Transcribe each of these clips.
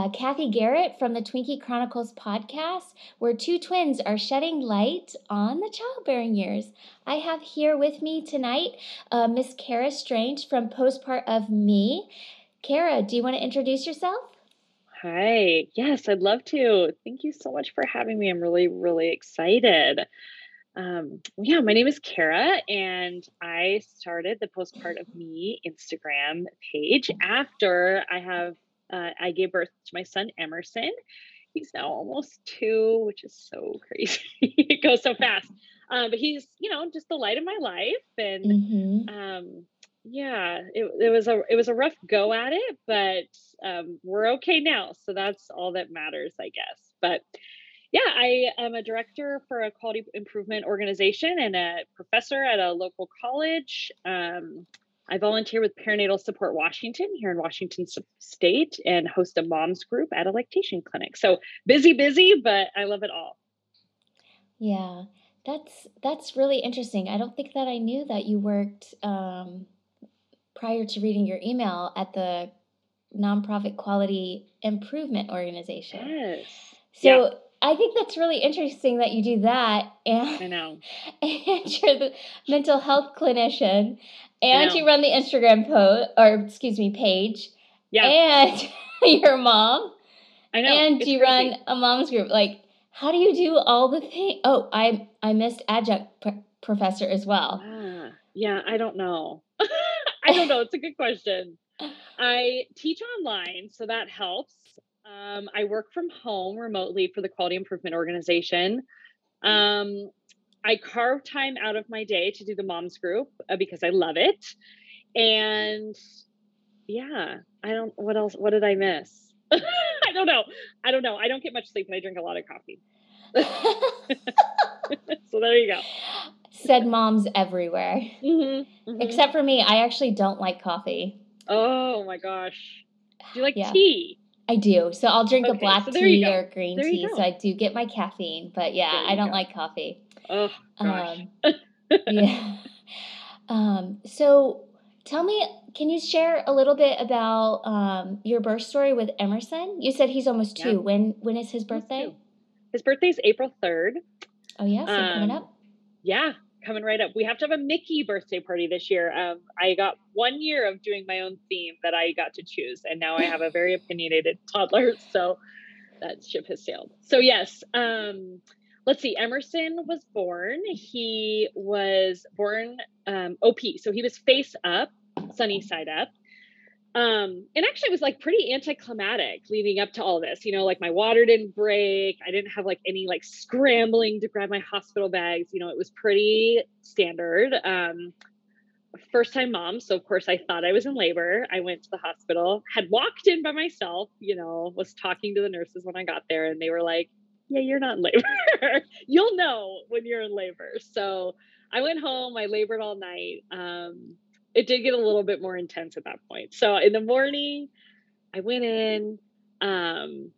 uh, Cathy Garrett from the Twinkie Chronicles podcast, where two twins are shedding light on the childbearing years. I have here with me tonight uh, Miss Cara Strange from Postpart of Me. Cara, do you want to introduce yourself? Hi. Yes, I'd love to. Thank you so much for having me. I'm really, really excited. Um, yeah, my name is Cara, and I started the Postpart of Me Instagram page after I have uh, I gave birth to my son Emerson. He's now almost two, which is so crazy. it goes so fast. Um, but he's, you know, just the light of my life, and mm-hmm. um, yeah, it, it was a it was a rough go at it, but um, we're okay now, so that's all that matters, I guess. But yeah, I am a director for a quality improvement organization and a professor at a local college. Um, I volunteer with Perinatal Support Washington here in Washington State and host a moms group at a lactation clinic. So busy, busy, but I love it all. Yeah, that's that's really interesting. I don't think that I knew that you worked um, prior to reading your email at the nonprofit quality improvement organization. Yes. So yeah. I think that's really interesting that you do that and I know. And you're the mental health clinician and you run the Instagram post or excuse me page. Yeah. And your mom. I know. And you run a mom's group. Like, how do you do all the things? Oh, I I missed adjunct p- professor as well. Ah, yeah, I don't know. I don't know. It's a good question. I teach online, so that helps. Um, I work from home remotely for the Quality Improvement Organization. Um, I carve time out of my day to do the moms group uh, because I love it. And yeah, I don't, what else, what did I miss? I don't know. I don't know. I don't get much sleep and I drink a lot of coffee. so there you go. Said moms everywhere. Mm-hmm, mm-hmm. Except for me, I actually don't like coffee. Oh my gosh. Do you like yeah. tea? I do. So I'll drink okay, a black so tea or green tea. So I do get my caffeine, but yeah, I don't go. like coffee. Oh gosh. Um, yeah. Um, so tell me, can you share a little bit about um, your birth story with Emerson? You said he's almost two. Yeah. When when is his birthday? His birthday is April third. Oh yeah, so coming up. Yeah, coming right up. We have to have a Mickey birthday party this year. Um, I got one year of doing my own theme that I got to choose, and now I have a very opinionated toddler. So that ship has sailed. So yes, um, let's see. Emerson was born. He was born um, OP, so he was face up, sunny side up um and actually it was like pretty anticlimactic leading up to all this you know like my water didn't break. I didn't have like any like scrambling to grab my hospital bags. You know it was pretty standard. Um first time mom so of course i thought i was in labor. I went to the hospital had walked in by myself you know was talking to the nurses when i got there and they were like yeah you're not in labor. You'll know when you're in labor. So i went home i labored all night um it did get a little bit more intense at that point. So in the morning, I went in. Um,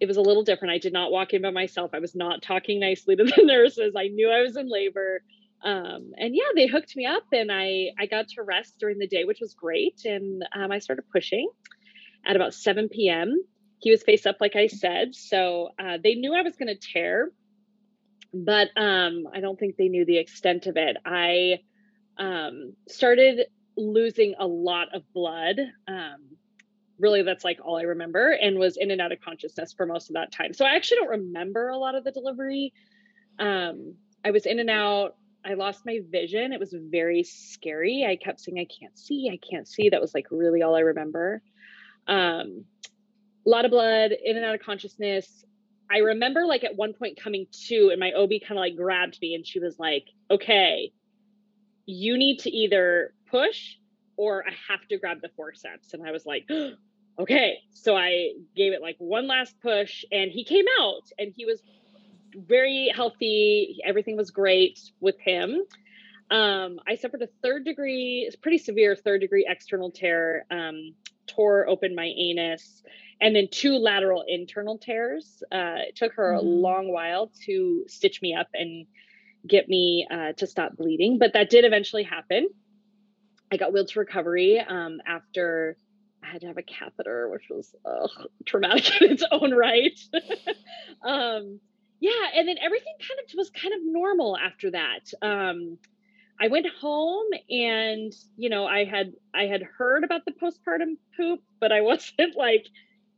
it was a little different. I did not walk in by myself. I was not talking nicely to the nurses. I knew I was in labor. Um, and yeah, they hooked me up and I, I got to rest during the day, which was great. And um, I started pushing at about 7 p.m. He was face up, like I said. So uh, they knew I was going to tear, but um, I don't think they knew the extent of it. I um, started losing a lot of blood. Um, really, that's like all I remember, and was in and out of consciousness for most of that time. So I actually don't remember a lot of the delivery. Um, I was in and out. I lost my vision. It was very scary. I kept saying, I can't see, I can't see. That was like really all I remember. Um, a lot of blood, in and out of consciousness. I remember like at one point coming to, and my OB kind of like grabbed me and she was like, okay, you need to either push or I have to grab the forceps. And I was like, okay. So I gave it like one last push and he came out and he was very healthy. Everything was great with him. Um, I suffered a third degree, it's pretty severe third degree external tear, um, tore open my anus, and then two lateral internal tears. Uh, it took her mm-hmm. a long while to stitch me up and get me uh, to stop bleeding. But that did eventually happen. I got wheeled to recovery um, after I had to have a catheter, which was ugh, traumatic in its own right. um, yeah, and then everything kind of was kind of normal after that. Um, I went home and you know I had I had heard about the postpartum poop, but I wasn't like,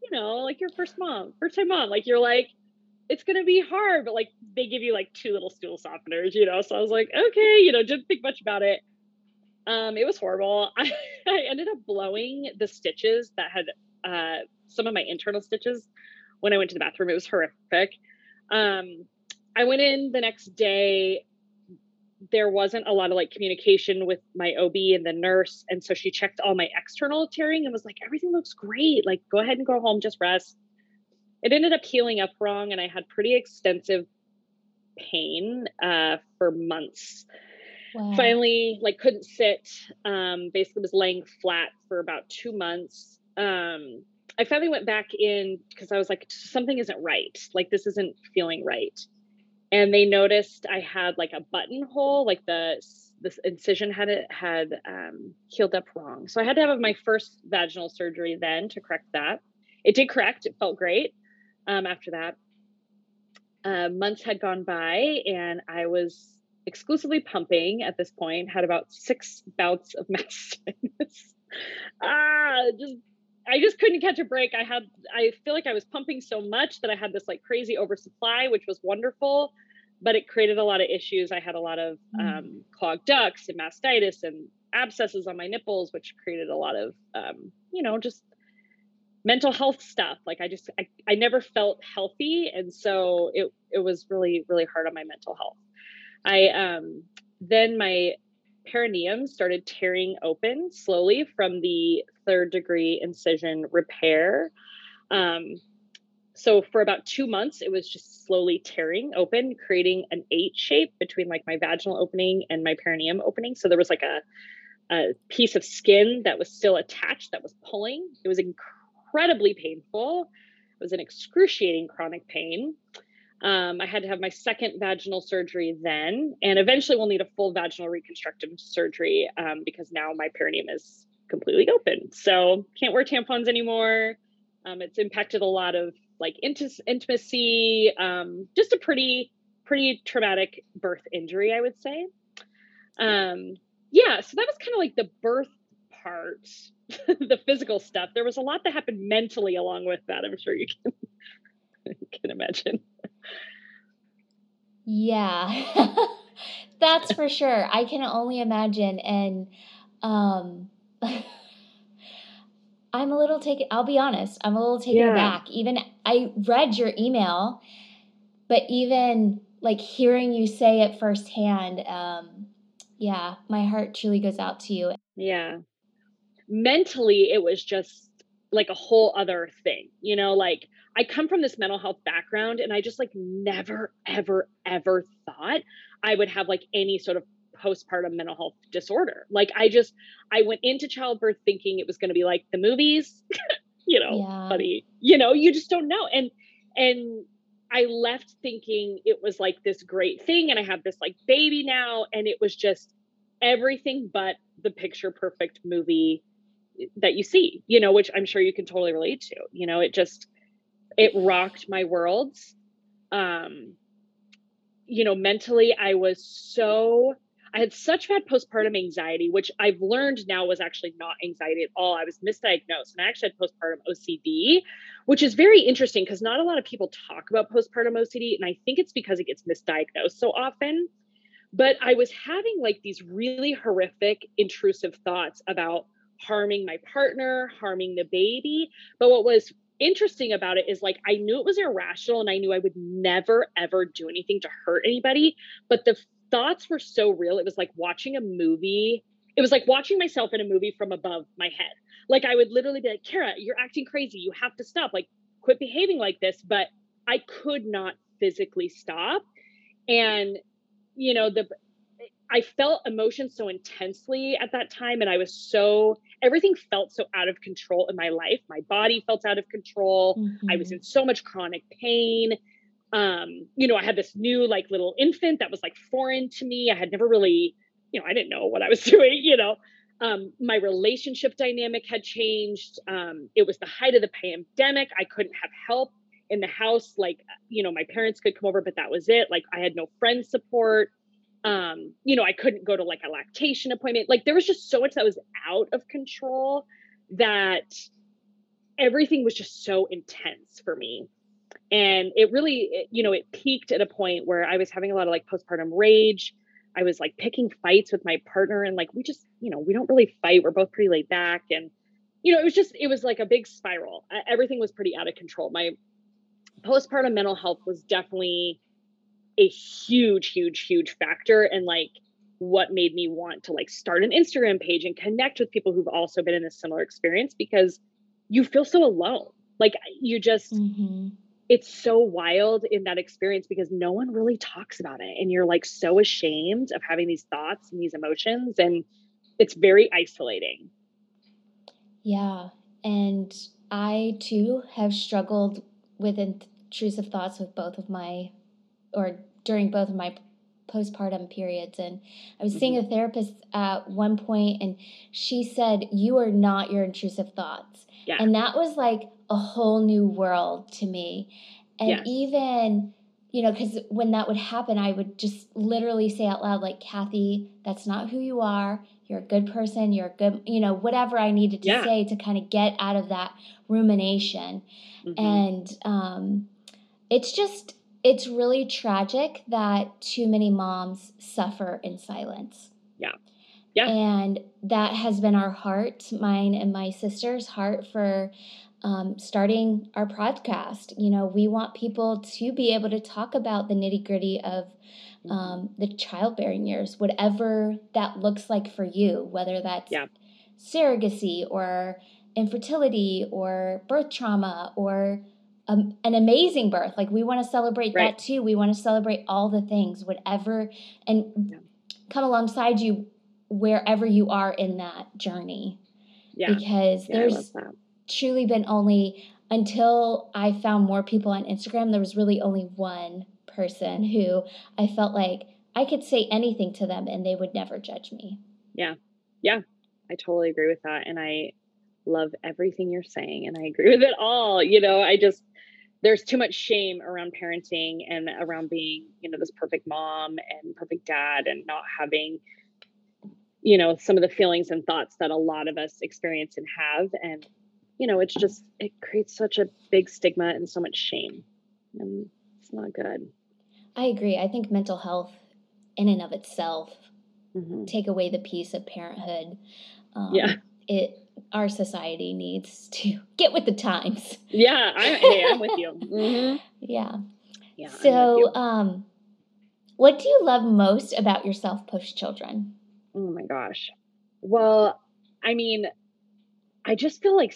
you know, like your first mom, first time mom. Like you're like, it's gonna be hard, but like they give you like two little stool softeners, you know. So I was like, okay, you know, didn't think much about it. Um, it was horrible. I, I ended up blowing the stitches that had uh, some of my internal stitches when I went to the bathroom. It was horrific. Um, I went in the next day. There wasn't a lot of like communication with my OB and the nurse. And so she checked all my external tearing and was like, everything looks great. Like, go ahead and go home, just rest. It ended up healing up wrong, and I had pretty extensive pain uh, for months. Wow. Finally, like couldn't sit. Um, basically, was laying flat for about two months. Um, I finally went back in because I was like, something isn't right. Like this isn't feeling right. And they noticed I had like a buttonhole, like the this incision had it had um, healed up wrong. So I had to have my first vaginal surgery then to correct that. It did correct. It felt great. Um, after that, uh, months had gone by, and I was exclusively pumping at this point, had about six bouts of mastitis. ah, just I just couldn't catch a break. I had I feel like I was pumping so much that I had this like crazy oversupply, which was wonderful, but it created a lot of issues. I had a lot of mm. um, clogged ducts and mastitis and abscesses on my nipples, which created a lot of um, you know just mental health stuff. Like I just I, I never felt healthy, and so it it was really really hard on my mental health. I um, then my perineum started tearing open slowly from the third degree incision repair. Um, so for about two months, it was just slowly tearing open, creating an H shape between like my vaginal opening and my perineum opening. So there was like a, a piece of skin that was still attached that was pulling. It was incredibly painful. It was an excruciating chronic pain. Um, I had to have my second vaginal surgery then, and eventually we'll need a full vaginal reconstructive surgery um, because now my perineum is completely open. So can't wear tampons anymore. Um, it's impacted a lot of like int- intimacy. Um, just a pretty pretty traumatic birth injury, I would say. Um, yeah, so that was kind of like the birth part, the physical stuff. There was a lot that happened mentally along with that. I'm sure you can can imagine. Yeah, that's for sure. I can only imagine. And um, I'm a little taken, I'll be honest, I'm a little taken yeah. aback. Even I read your email, but even like hearing you say it firsthand, um, yeah, my heart truly goes out to you. Yeah. Mentally, it was just like a whole other thing, you know, like I come from this mental health background and I just like never, ever, ever thought I would have like any sort of postpartum mental health disorder. Like I just, I went into childbirth thinking it was going to be like the movies, you know, yeah. buddy, you know, you just don't know. And, and I left thinking it was like this great thing and I have this like baby now. And it was just everything but the picture perfect movie that you see, you know, which I'm sure you can totally relate to. You know, it just, it rocked my worlds. Um, you know, mentally, I was so, I had such bad postpartum anxiety, which I've learned now was actually not anxiety at all. I was misdiagnosed and I actually had postpartum OCD, which is very interesting because not a lot of people talk about postpartum OCD. And I think it's because it gets misdiagnosed so often. But I was having like these really horrific, intrusive thoughts about harming my partner, harming the baby. But what was interesting about it is like I knew it was irrational and I knew I would never ever do anything to hurt anybody, but the thoughts were so real. It was like watching a movie. It was like watching myself in a movie from above my head. Like I would literally be like, "Cara, you're acting crazy. You have to stop. Like quit behaving like this." But I could not physically stop. And you know, the I felt emotions so intensely at that time and I was so everything felt so out of control in my life. My body felt out of control. Mm-hmm. I was mm-hmm. in so much chronic pain. Um, you know, I had this new like little infant that was like foreign to me. I had never really, you know, I didn't know what I was doing, you know. um, my relationship dynamic had changed. Um, it was the height of the pandemic. I couldn't have help in the house. Like, you know, my parents could come over, but that was it. Like, I had no friend support. Um, you know, I couldn't go to like a lactation appointment. Like, there was just so much that was out of control that everything was just so intense for me. And it really, it, you know, it peaked at a point where I was having a lot of like postpartum rage. I was like picking fights with my partner, and like we just, you know, we don't really fight. We're both pretty laid back, and you know, it was just, it was like a big spiral. Everything was pretty out of control. My postpartum mental health was definitely a huge, huge, huge factor, and like what made me want to like start an Instagram page and connect with people who've also been in a similar experience because you feel so alone. Like you just. Mm-hmm it's so wild in that experience because no one really talks about it and you're like so ashamed of having these thoughts and these emotions and it's very isolating yeah and i too have struggled with intrusive thoughts with both of my or during both of my postpartum periods and i was mm-hmm. seeing a therapist at one point and she said you are not your intrusive thoughts yeah. and that was like a whole new world to me. And yes. even, you know, because when that would happen, I would just literally say out loud, like, Cathy, that's not who you are. You're a good person. You're a good, you know, whatever I needed to yeah. say to kind of get out of that rumination. Mm-hmm. And um, it's just, it's really tragic that too many moms suffer in silence. Yeah. Yeah. And that has been our heart, mine and my sister's heart for um, starting our podcast. You know, we want people to be able to talk about the nitty gritty of mm-hmm. um, the childbearing years, whatever that looks like for you, whether that's yeah. surrogacy or infertility or birth trauma or um, an amazing birth. Like, we want to celebrate right. that too. We want to celebrate all the things, whatever, and yeah. come alongside you wherever you are in that journey. Yeah. Because yeah, there's truly been only until I found more people on Instagram, there was really only one person who I felt like I could say anything to them and they would never judge me. Yeah. Yeah. I totally agree with that. And I love everything you're saying and I agree with it all. You know, I just, there's too much shame around parenting and around being, you know, this perfect mom and perfect dad and not having, you know, some of the feelings and thoughts that a lot of us experience and have. And you know, it's just it creates such a big stigma and so much shame. And it's not good. I agree. I think mental health in and of itself mm-hmm. take away the piece of parenthood. Um, yeah. It our society needs to get with the times. Yeah, I, hey, I'm with you. Mm-hmm. Yeah. Yeah. So, um, what do you love most about yourself post children? Oh my gosh. Well, I mean, I just feel like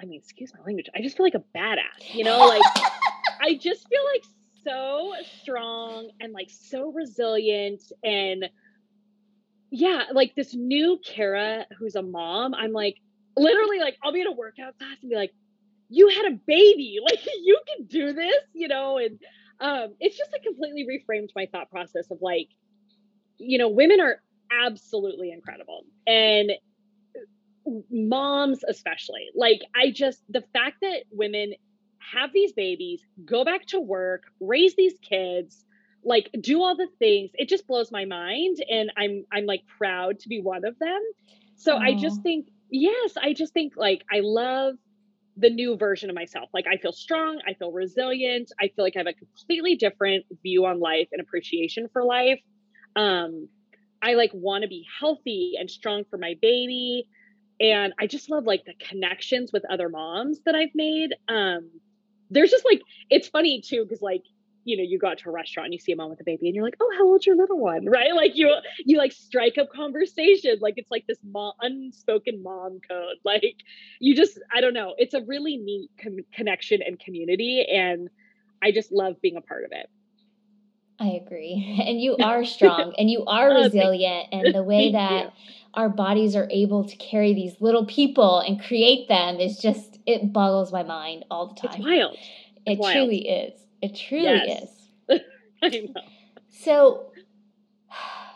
I mean, excuse my language. I just feel like a badass, you know, like I just feel like so strong and like so resilient and yeah, like this new Cara who's a mom, I'm like literally like I'll be in a workout class and be like, you had a baby, like you can do this, you know, and um it's just like completely reframed my thought process of like, you know, women are absolutely incredible. And moms especially like i just the fact that women have these babies go back to work raise these kids like do all the things it just blows my mind and i'm i'm like proud to be one of them so Aww. i just think yes i just think like i love the new version of myself like i feel strong i feel resilient i feel like i have a completely different view on life and appreciation for life um i like want to be healthy and strong for my baby and I just love like the connections with other moms that I've made. Um, there's just like it's funny too because like you know you go out to a restaurant and you see a mom with a baby and you're like oh how old's your little one right like you you like strike up conversation like it's like this mom, unspoken mom code like you just i don't know it's a really neat com- connection and community and i just love being a part of it I agree. And you are strong and you are oh, resilient. and the way that our bodies are able to carry these little people and create them is just, it boggles my mind all the time. It's wild. It's it wild. truly is. It truly yes. is. I know. So,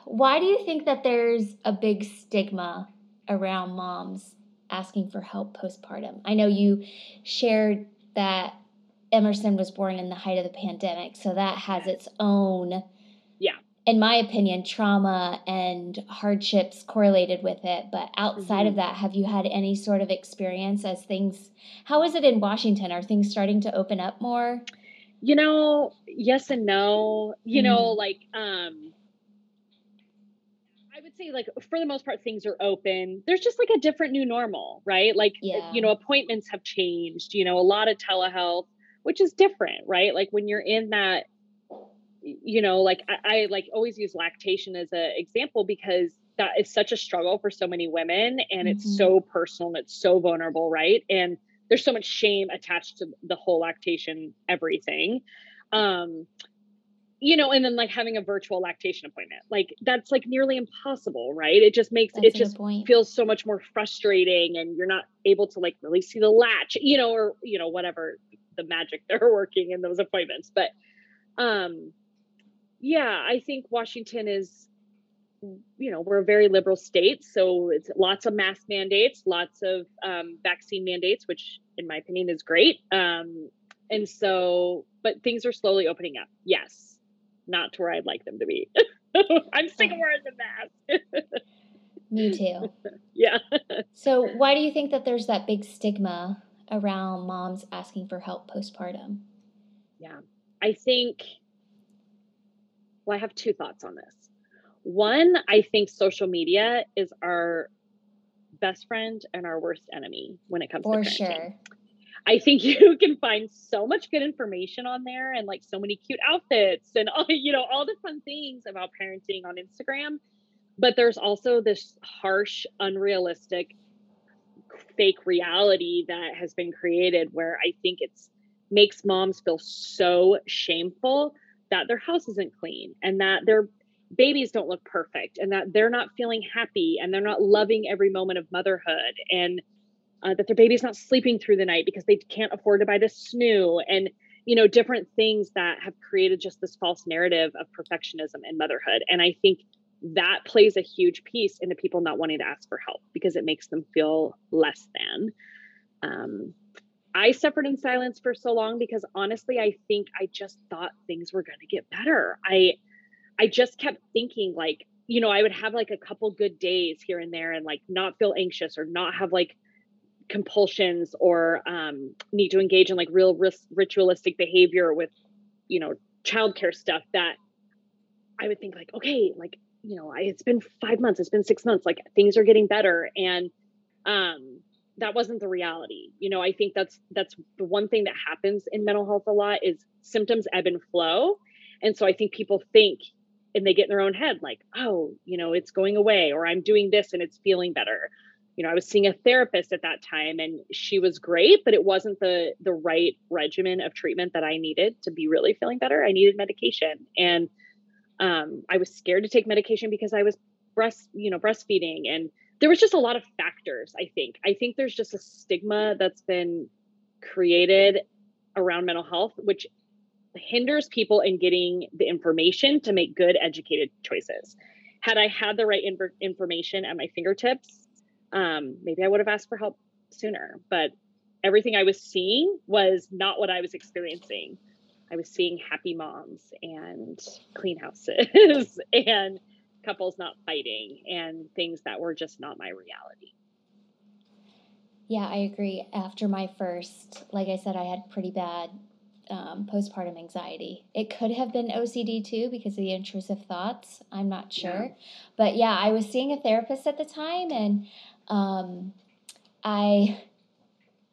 why do you think that there's a big stigma around moms asking for help postpartum. I know you shared that Emerson was born in the height of the pandemic, so that has its own yeah in my opinion trauma and hardships correlated with it but outside mm-hmm. of that have you had any sort of experience as things how is it in Washington are things starting to open up more you know yes and no you mm-hmm. know like um I would say like for the most part things are open. There's just like a different new normal, right? Like yeah. you know appointments have changed, you know, a lot of telehealth which is different, right? Like when you're in that, you know, like I, I like always use lactation as an example because that is such a struggle for so many women and mm-hmm. it's so personal and it's so vulnerable, right? And there's so much shame attached to the whole lactation everything. Um, you know, and then like having a virtual lactation appointment, like that's like nearly impossible, right? It just makes that's it just feels so much more frustrating, and you're not able to like really see the latch, you know, or you know whatever the magic they're working in those appointments. But um yeah, I think Washington is you know, we're a very liberal state, so it's lots of mask mandates, lots of um, vaccine mandates, which in my opinion is great. Um, and so, but things are slowly opening up. Yes, not to where I'd like them to be. I'm sick of wearing the mask. Me too. yeah. so, why do you think that there's that big stigma around moms asking for help postpartum? Yeah. I think, well, I have two thoughts on this. One, I think social media is our best friend and our worst enemy when it comes for to parenting. sure. I think you can find so much good information on there and like so many cute outfits and all, you know all the fun things about parenting on Instagram. But there's also this harsh, unrealistic fake reality that has been created where I think it's makes moms feel so shameful that their house isn't clean and that their babies don't look perfect and that they're not feeling happy and they're not loving every moment of motherhood and uh, that their baby's not sleeping through the night because they can't afford to buy the snoo and you know different things that have created just this false narrative of perfectionism in motherhood and i think that plays a huge piece into people not wanting to ask for help because it makes them feel less than. Um, I suffered in silence for so long because honestly, I think I just thought things were going to get better. I, I just kept thinking like, you know, I would have like a couple good days here and there and like not feel anxious or not have like compulsions or um, need to engage in like real ritualistic behavior with, you know, childcare stuff that I would think like, okay, like you know, I, it's been five months, it's been six months, like things are getting better. And um, that wasn't the reality. You know, I think that's that's the one thing that happens in mental health a lot is symptoms ebb and flow. And so I think people think and they get in their own head like, oh, you know, it's going away, or I'm doing this and it's feeling better. You know, I was seeing a therapist at that time and she was great, but it wasn't the the right regimen of treatment that I needed to be really feeling better. I needed medication. And um, I was scared to take medication because I was breast, you know, breastfeeding, and there was just a lot of factors. I think. I think there's just a stigma that's been created around mental health, which hinders people in getting the information to make good, educated choices. Had I had the right inf- information at my fingertips, um, maybe I would have asked for help sooner. But everything I was seeing was not what I was experiencing. I was seeing happy moms and clean houses and couples not fighting and things that were just not my reality. Yeah, I agree. After my first, like I said, I had pretty bad um, postpartum anxiety. It could have been OCD too because of the intrusive thoughts. I'm not sure. Yeah. But yeah, I was seeing a therapist at the time and um, I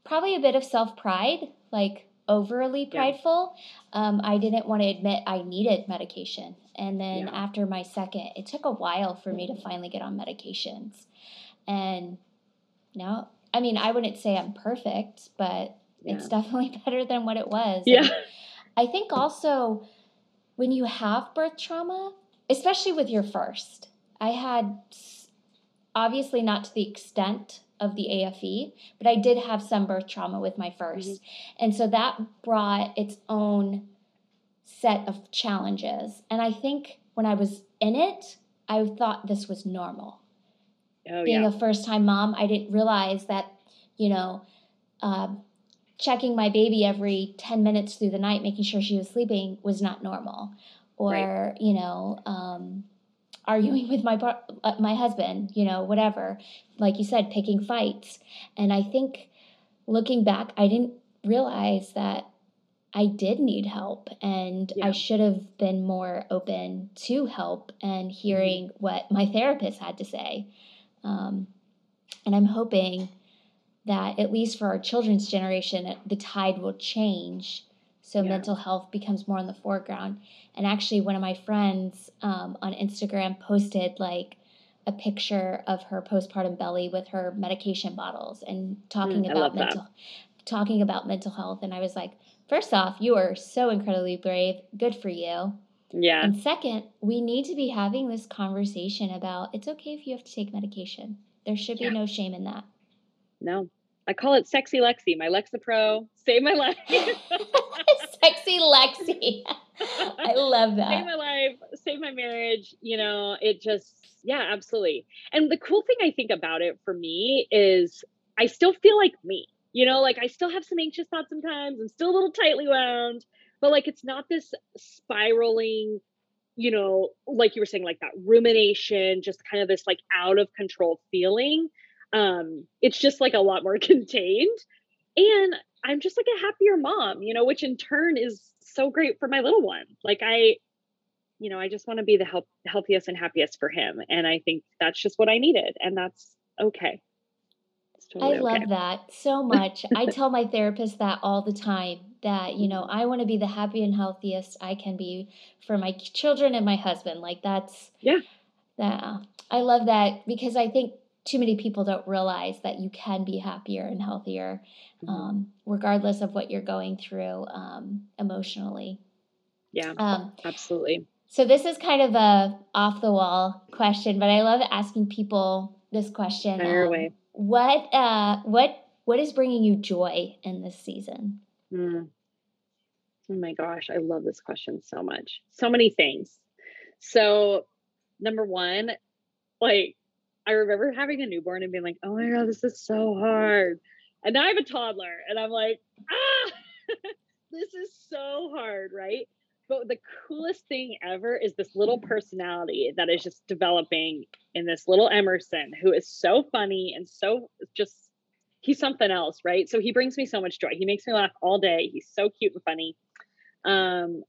probably a bit of self pride, like overly prideful. Yeah. Um, I didn't want to admit I needed medication. And then yeah. after my second, it took a while for me to finally get on medications. And now, I mean, I wouldn't say I'm perfect, but yeah. it's definitely better than what it was. Yeah. And I think also when you have birth trauma, especially with your first, I had obviously not to the extent of the AFE, but I did have some birth trauma with my 1st mm-hmm. And so that brought its own set of challenges. And I think when I was in it, I thought this was normal. Oh, being yeah. a first time mom, I didn't realize that, you know, uh, checking my baby every 10 minutes through the night, making sure she was sleeping, was not normal. Or, Right. you know, um, arguing with my uh, my husband, you know, whatever. Like you said, picking fights. And I think looking back, I didn't realize that I did need help and I should have been more open to help and hearing what my therapist had to say. Um, and I'm hoping that at least for our children's generation, the tide will change so Yeah. mental health becomes more in the foreground. And actually, one of my friends um, on Instagram posted like a picture of her postpartum belly with her medication bottles and talking Mm, about love that. mental talking about mental health. And I was like, first off, you are so incredibly brave. Good for you. Yeah. And second, we need to be having this conversation about it's okay if you have to take medication. There should Yeah. be no shame in that. No. I call it sexy Lexi, my Lexapro, Save my life. Sexy Lexi. I love that. my life, saved my marriage. You know, it just, yeah, absolutely. And the cool thing I think about it for me is I still feel like me. You know, like I still have some anxious thoughts sometimes. I'm still a little tightly wound, but like it's not this spiraling, you know, like you were saying, like that rumination, just kind of this like out of control feeling. Um, it's just like a lot more contained. And I'm just like a happier mom, you know, which in turn is so great for my little one. Like I, you know, I just want to be the help, healthiest and happiest for him. And I think that's just what I needed. And that's okay. Totally I love okay. that so much. I tell my therapist that all the time that, you know, I want to be the happy and healthiest I can be for my children and my husband. Like that's Yeah. Yeah. I love that because I think too many people don't realize that you can be happier and healthier Mhm. um, regardless of what you're going through um, emotionally. yeah, Um, absolutely. so this is kind of a off the wall question, but I love asking people this question. Um. What uh, what what is bringing you joy in this season? Mm. Oh my gosh, I love this question so much. So many things. So, number one, like, I remember having a newborn and being like, oh my God, this is so hard. And now I have a toddler and I'm like, ah, this is so hard, right? But the coolest thing ever is this little personality that is just developing in this little Emerson who is so funny and so just he's something else, right? So he brings me so much joy. He makes me laugh all day. He's so cute and funny. Um,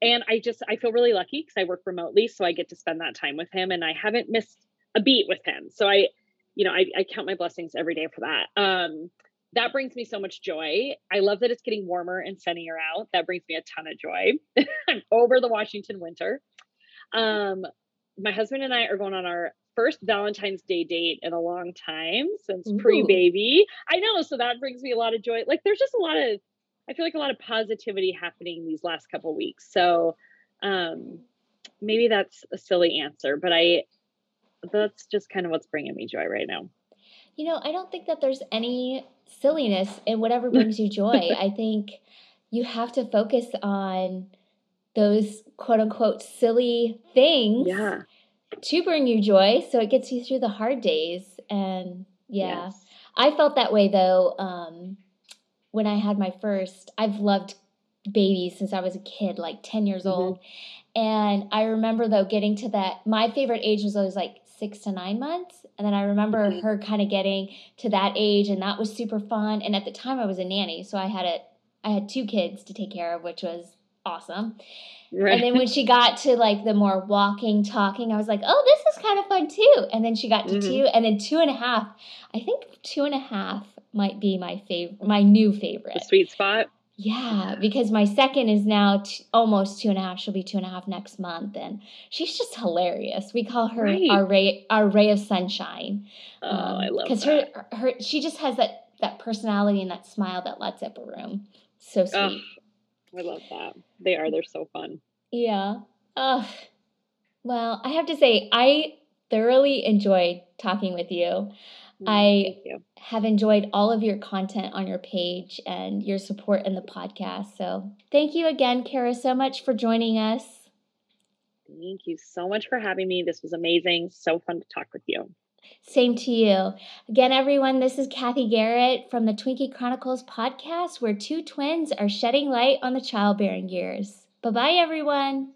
and I just I feel really lucky because I work remotely, so I get to spend that time with him, and I haven't missed a beat with him. So I, you know, I, I count my blessings every day for that. Um, that brings me so much joy. I love that it's getting warmer and sunnier out. That brings me a ton of joy. I'm over the Washington winter. Um, my husband and I are going on our first Valentine's Day date in a long time since pre baby. I know. So that brings me a lot of joy. Like there's just a lot of, I feel like a lot of positivity happening these last couple weeks. So um, maybe that's a silly answer, but I, that's just kind of what's bringing me joy right now. You know, I don't think that there's any silliness in whatever brings you joy. I think you have to focus on those quote unquote silly things Yeah. to bring you joy so it gets you through the hard days. And yeah, Yes. I felt that way though um, when I had my first. I've loved babies since I was a kid, like 10 years Mhm. old. And I remember though getting to that, my favorite age was always like six to nine months. And then I remember Mhm. her kind of getting to that age and that was super fun. And at the time I was a nanny, so I had it, I had two kids to take care of, which was awesome. Right. And then when she got to like the more walking, talking, I was like, oh, this is kind of fun too. And then she got to Mhm. two, and then two and a half. I think two and a half might be my favorite, my new favorite. the sweet spot. Yeah, because my second is now t- almost two and a half. She'll be two and a half next month, and she's just hilarious. We call her Right. our ray, our ray of sunshine. Oh, um, I love because her her she just has that that personality and that smile that lights up a room. So sweet. Ugh, I love that. They are. They're so fun. Yeah. Ugh. Well, I have to say, I thoroughly enjoyed talking with you. Mm, I- Have enjoyed all of your content on your page and your support in the podcast. So, thank you again, Cara, so much for joining us. Thank you so much for having me. This was amazing. So fun to talk with you. Same to you. Again, everyone, this is Cathy Garrett from the Twinkie Chronicles podcast, where two twins are shedding light on the childbearing years. Bye bye, everyone.